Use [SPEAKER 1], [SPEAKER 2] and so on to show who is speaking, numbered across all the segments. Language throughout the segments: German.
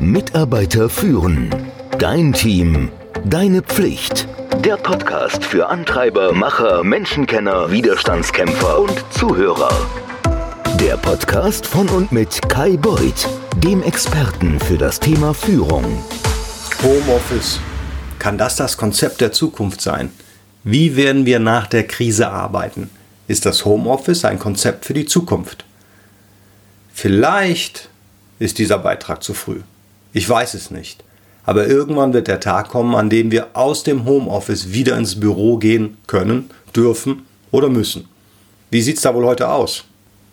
[SPEAKER 1] Mitarbeiter führen. Dein Team. Deine Pflicht. Der Podcast für Antreiber, Macher, Menschenkenner, Widerstandskämpfer und Zuhörer. Der Podcast von und mit Kai Beuth, dem Experten für das Thema Führung.
[SPEAKER 2] Homeoffice. Kann das das Konzept der Zukunft sein? Wie werden wir nach der Krise arbeiten? Ist das Homeoffice ein Konzept für die Zukunft? Vielleicht ist dieser Beitrag zu früh. Ich weiß es nicht. Aber irgendwann wird der Tag kommen, an dem wir aus dem Homeoffice wieder ins Büro gehen können, dürfen oder müssen. Wie sieht es da wohl heute aus?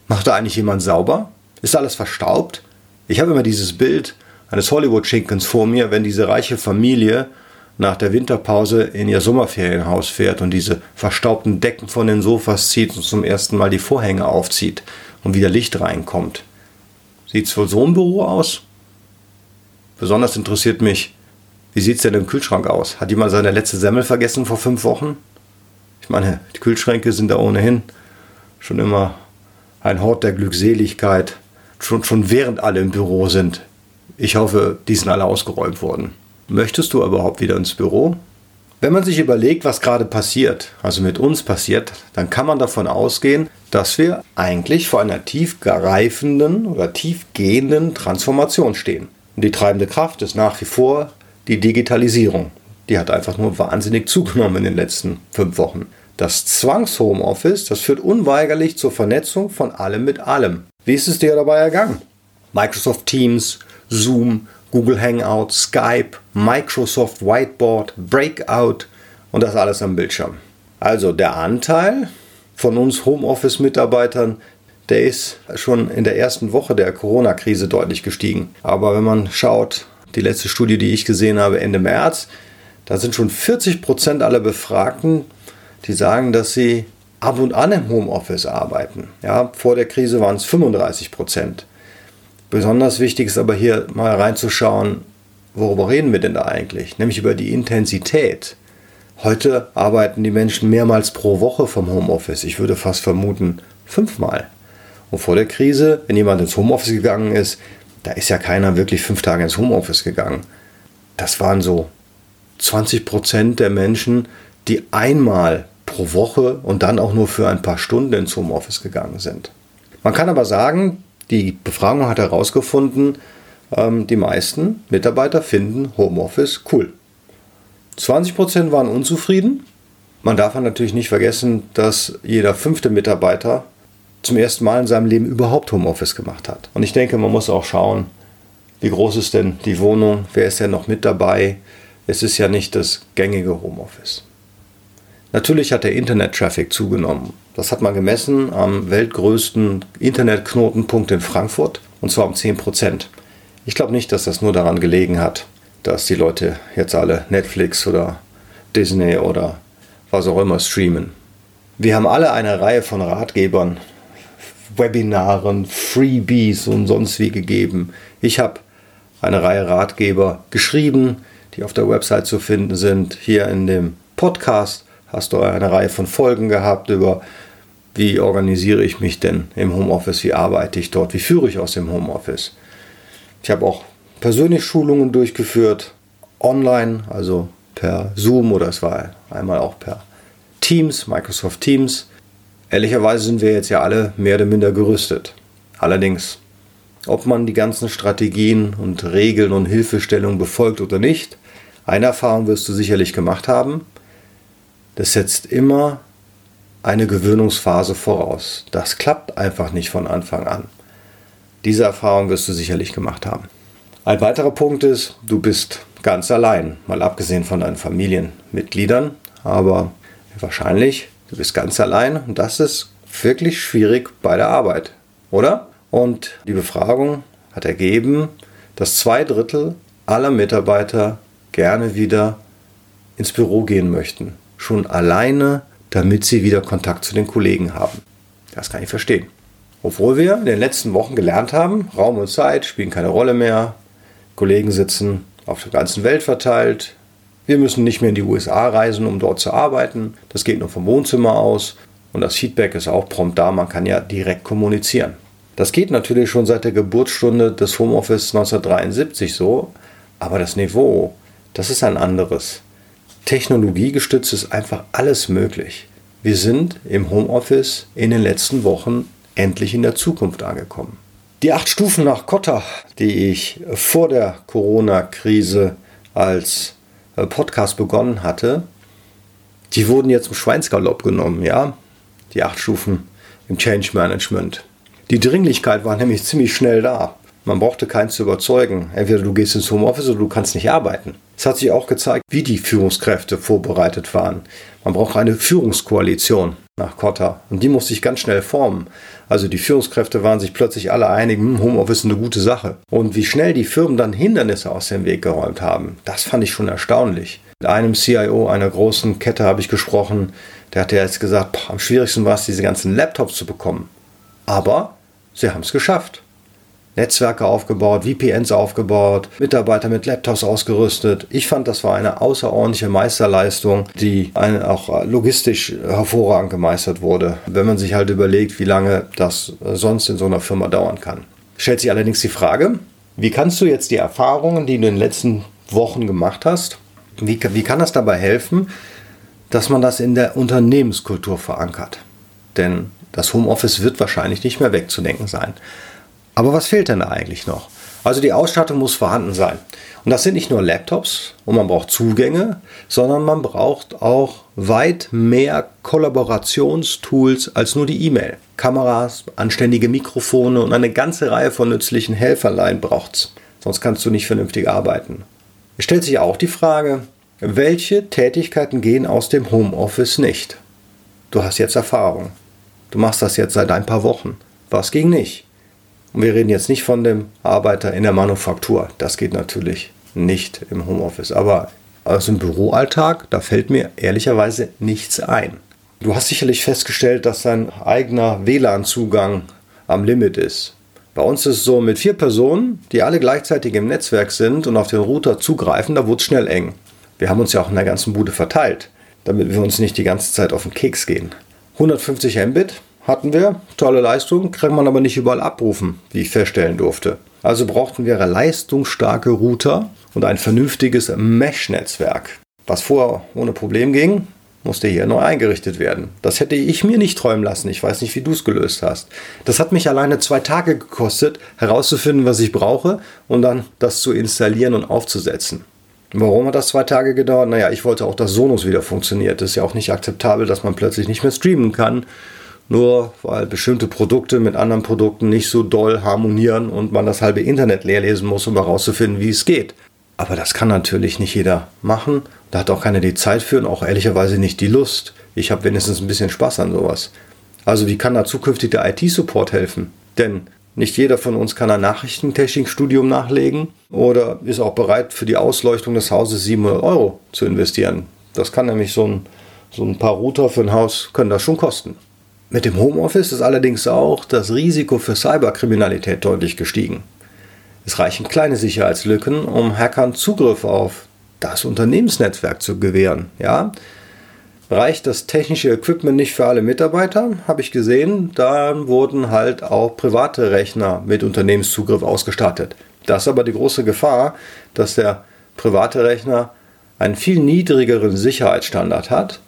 [SPEAKER 2] Macht da eigentlich jemand sauber? Ist alles verstaubt? Ich habe immer dieses Bild eines Hollywood-Schinkens vor mir, wenn diese reiche Familie nach der Winterpause in ihr Sommerferienhaus fährt und diese verstaubten Decken von den Sofas zieht und zum ersten Mal die Vorhänge aufzieht und wieder Licht reinkommt. Sieht es wohl so im Büro aus? Besonders interessiert mich, wie sieht es denn im Kühlschrank aus? Hat jemand seine letzte Semmel vergessen vor fünf Wochen? Ich meine, die Kühlschränke sind da ohnehin schon immer ein Hort der Glückseligkeit, schon, schon während alle im Büro sind. Ich hoffe, die sind alle ausgeräumt worden. Möchtest du überhaupt wieder ins Büro? Wenn man sich überlegt, was gerade passiert, also mit uns passiert, dann kann man davon ausgehen, dass wir eigentlich vor einer tiefgreifenden oder tiefgehenden Transformation stehen. Und die treibende Kraft ist nach wie vor die Digitalisierung. Die hat einfach nur wahnsinnig zugenommen in den letzten fünf Wochen. Das Zwangs-Homeoffice, das führt unweigerlich zur Vernetzung von allem mit allem. Wie ist es dir dabei ergangen? Microsoft Teams, Zoom, Google Hangout, Skype, Microsoft Whiteboard, Breakout und das alles am Bildschirm. Also der Anteil von uns Homeoffice-Mitarbeitern, der ist schon in der ersten Woche der Corona-Krise deutlich gestiegen. Aber wenn man schaut, die letzte Studie, die ich gesehen habe, Ende März, da sind schon 40 Prozent aller Befragten, die sagen, dass sie ab und an im Homeoffice arbeiten. Ja, vor der Krise waren es 35 Prozent. Besonders wichtig ist aber hier mal reinzuschauen, worüber reden wir denn da eigentlich? Nämlich über die Intensität. Heute arbeiten die Menschen mehrmals pro Woche vom Homeoffice. Ich würde fast vermuten, fünfmal. Und vor der Krise, wenn jemand ins Homeoffice gegangen ist, da ist ja keiner wirklich fünf Tage ins Homeoffice gegangen. Das waren so 20 Prozent der Menschen, die einmal pro Woche und dann auch nur für ein paar Stunden ins Homeoffice gegangen sind. Man kann aber sagen, die Befragung hat herausgefunden, ähm, die meisten Mitarbeiter finden Homeoffice cool. 20 Prozent waren unzufrieden. Man darf natürlich nicht vergessen, dass jeder fünfte Mitarbeiter zum ersten Mal in seinem Leben überhaupt Homeoffice gemacht hat. Und ich denke, man muss auch schauen, wie groß ist denn die Wohnung, wer ist denn noch mit dabei. Es ist ja nicht das gängige Homeoffice. Natürlich hat der Internet-Traffic zugenommen. Das hat man gemessen am weltgrößten Internetknotenpunkt in Frankfurt und zwar um 10 Prozent. Ich glaube nicht, dass das nur daran gelegen hat, dass die Leute jetzt alle Netflix oder Disney oder was auch immer streamen. Wir haben alle eine Reihe von Ratgebern Webinaren, Freebies und sonst wie gegeben. Ich habe eine Reihe Ratgeber geschrieben, die auf der Website zu finden sind. Hier in dem Podcast hast du eine Reihe von Folgen gehabt über, wie organisiere ich mich denn im Homeoffice, wie arbeite ich dort, wie führe ich aus dem Homeoffice. Ich habe auch persönlich Schulungen durchgeführt, online, also per Zoom oder es war einmal auch per Teams, Microsoft Teams. Ehrlicherweise sind wir jetzt ja alle mehr oder minder gerüstet. Allerdings, ob man die ganzen Strategien und Regeln und Hilfestellungen befolgt oder nicht, eine Erfahrung wirst du sicherlich gemacht haben. Das setzt immer eine Gewöhnungsphase voraus. Das klappt einfach nicht von Anfang an. Diese Erfahrung wirst du sicherlich gemacht haben. Ein weiterer Punkt ist, du bist ganz allein, mal abgesehen von deinen Familienmitgliedern, aber wahrscheinlich Du bist ganz allein und das ist wirklich schwierig bei der Arbeit, oder? Und die Befragung hat ergeben, dass zwei Drittel aller Mitarbeiter gerne wieder ins Büro gehen möchten. Schon alleine, damit sie wieder Kontakt zu den Kollegen haben. Das kann ich verstehen. Obwohl wir in den letzten Wochen gelernt haben, Raum und Zeit spielen keine Rolle mehr. Kollegen sitzen auf der ganzen Welt verteilt. Wir müssen nicht mehr in die USA reisen, um dort zu arbeiten. Das geht nur vom Wohnzimmer aus. Und das Feedback ist auch prompt da. Man kann ja direkt kommunizieren. Das geht natürlich schon seit der Geburtsstunde des Homeoffice 1973 so, aber das Niveau, das ist ein anderes. Technologiegestützt ist einfach alles möglich. Wir sind im Homeoffice in den letzten Wochen endlich in der Zukunft angekommen. Die acht Stufen nach Kotter, die ich vor der Corona-Krise als Podcast begonnen hatte, die wurden jetzt im Schweinsgalopp genommen, ja? Die acht Stufen im Change Management. Die Dringlichkeit war nämlich ziemlich schnell da. Man brauchte keinen zu überzeugen. Entweder du gehst ins Homeoffice oder du kannst nicht arbeiten. Es hat sich auch gezeigt, wie die Führungskräfte vorbereitet waren. Man braucht eine Führungskoalition nach Kotta und die musste sich ganz schnell formen. Also die Führungskräfte waren sich plötzlich alle einig, hm, Homeoffice ist eine gute Sache. Und wie schnell die Firmen dann Hindernisse aus dem Weg geräumt haben, das fand ich schon erstaunlich. Mit einem CIO einer großen Kette habe ich gesprochen, der hat ja jetzt gesagt, boah, am schwierigsten war es, diese ganzen Laptops zu bekommen. Aber sie haben es geschafft. Netzwerke aufgebaut, VPNs aufgebaut, Mitarbeiter mit Laptops ausgerüstet. Ich fand, das war eine außerordentliche Meisterleistung, die auch logistisch hervorragend gemeistert wurde, wenn man sich halt überlegt, wie lange das sonst in so einer Firma dauern kann. Stellt sich allerdings die Frage, wie kannst du jetzt die Erfahrungen, die du in den letzten Wochen gemacht hast, wie, wie kann das dabei helfen, dass man das in der Unternehmenskultur verankert? Denn das Homeoffice wird wahrscheinlich nicht mehr wegzudenken sein. Aber was fehlt denn da eigentlich noch? Also die Ausstattung muss vorhanden sein. Und das sind nicht nur Laptops und man braucht Zugänge, sondern man braucht auch weit mehr Kollaborationstools als nur die E-Mail. Kameras, anständige Mikrofone und eine ganze Reihe von nützlichen Helferlein braucht's. Sonst kannst du nicht vernünftig arbeiten. Es stellt sich auch die Frage, welche Tätigkeiten gehen aus dem Homeoffice nicht? Du hast jetzt Erfahrung. Du machst das jetzt seit ein paar Wochen. Was ging nicht? Und wir reden jetzt nicht von dem Arbeiter in der Manufaktur. Das geht natürlich nicht im Homeoffice. Aber aus dem Büroalltag, da fällt mir ehrlicherweise nichts ein. Du hast sicherlich festgestellt, dass dein eigener WLAN-Zugang am Limit ist. Bei uns ist es so, mit vier Personen, die alle gleichzeitig im Netzwerk sind und auf den Router zugreifen, da wurde es schnell eng. Wir haben uns ja auch in der ganzen Bude verteilt, damit wir uns nicht die ganze Zeit auf den Keks gehen. 150 Mbit, hatten wir, tolle Leistung, kann man aber nicht überall abrufen, wie ich feststellen durfte. Also brauchten wir leistungsstarke Router und ein vernünftiges Mesh-Netzwerk. Was vorher ohne Problem ging, musste hier neu eingerichtet werden. Das hätte ich mir nicht träumen lassen. Ich weiß nicht, wie du es gelöst hast. Das hat mich alleine zwei Tage gekostet, herauszufinden, was ich brauche und dann das zu installieren und aufzusetzen. Warum hat das zwei Tage gedauert? Naja, ich wollte auch, dass Sonos wieder funktioniert. Das ist ja auch nicht akzeptabel, dass man plötzlich nicht mehr streamen kann nur weil bestimmte Produkte mit anderen Produkten nicht so doll harmonieren und man das halbe Internet leer lesen muss, um herauszufinden, wie es geht. Aber das kann natürlich nicht jeder machen. Da hat auch keiner die Zeit für und auch ehrlicherweise nicht die Lust. Ich habe wenigstens ein bisschen Spaß an sowas. Also wie kann da zukünftig der IT-Support helfen? Denn nicht jeder von uns kann ein Nachrichtentechnikstudium nachlegen oder ist auch bereit für die Ausleuchtung des Hauses 700 Euro zu investieren. Das kann nämlich so ein, so ein paar Router für ein Haus können das schon kosten. Mit dem Homeoffice ist allerdings auch das Risiko für Cyberkriminalität deutlich gestiegen. Es reichen kleine Sicherheitslücken, um Hackern Zugriff auf das Unternehmensnetzwerk zu gewähren. Ja? Reicht das technische Equipment nicht für alle Mitarbeiter, habe ich gesehen, dann wurden halt auch private Rechner mit Unternehmenszugriff ausgestattet. Das ist aber die große Gefahr, dass der private Rechner einen viel niedrigeren Sicherheitsstandard hat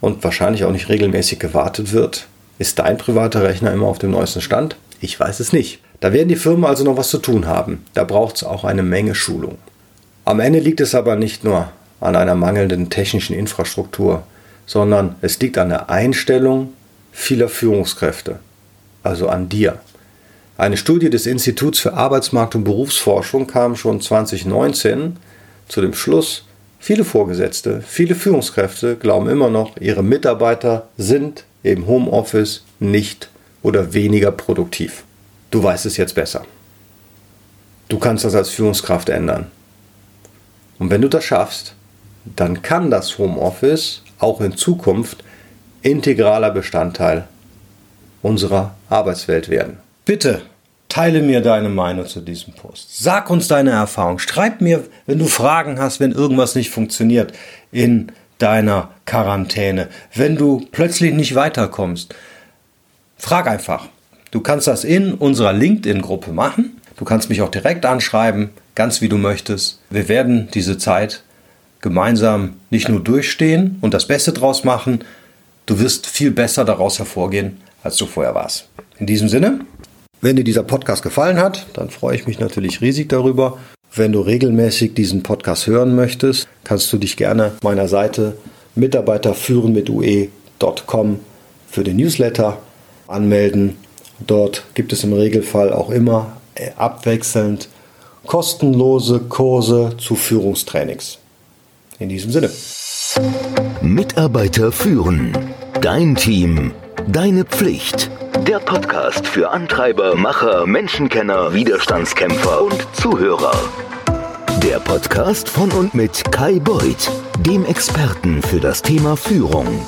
[SPEAKER 2] und wahrscheinlich auch nicht regelmäßig gewartet wird ist dein privater Rechner immer auf dem neuesten Stand? Ich weiß es nicht. Da werden die Firmen also noch was zu tun haben. Da braucht es auch eine Menge Schulung. Am Ende liegt es aber nicht nur an einer mangelnden technischen Infrastruktur, sondern es liegt an der Einstellung vieler Führungskräfte, also an dir. Eine Studie des Instituts für Arbeitsmarkt und Berufsforschung kam schon 2019 zu dem Schluss, viele Vorgesetzte, viele Führungskräfte glauben immer noch, ihre Mitarbeiter sind im Homeoffice nicht oder weniger produktiv. Du weißt es jetzt besser. Du kannst das als Führungskraft ändern. Und wenn du das schaffst, dann kann das Homeoffice auch in Zukunft integraler Bestandteil unserer Arbeitswelt werden. Bitte teile mir deine Meinung zu diesem Post. Sag uns deine Erfahrung. Schreib mir, wenn du Fragen hast, wenn irgendwas nicht funktioniert in deiner Quarantäne, wenn du plötzlich nicht weiterkommst. Frag einfach. Du kannst das in unserer LinkedIn-Gruppe machen. Du kannst mich auch direkt anschreiben, ganz wie du möchtest. Wir werden diese Zeit gemeinsam nicht nur durchstehen und das Beste draus machen, du wirst viel besser daraus hervorgehen, als du vorher warst. In diesem Sinne, wenn dir dieser Podcast gefallen hat, dann freue ich mich natürlich riesig darüber. Wenn du regelmäßig diesen Podcast hören möchtest, kannst du dich gerne meiner Seite mitarbeiterführen mit ue.com für den Newsletter anmelden. Dort gibt es im Regelfall auch immer abwechselnd kostenlose Kurse zu Führungstrainings. In diesem Sinne.
[SPEAKER 1] Mitarbeiter führen. Dein Team. Deine Pflicht. Der Podcast für Antreiber, Macher, Menschenkenner, Widerstandskämpfer und Zuhörer. Der Podcast von und mit Kai Beuth, dem Experten für das Thema Führung.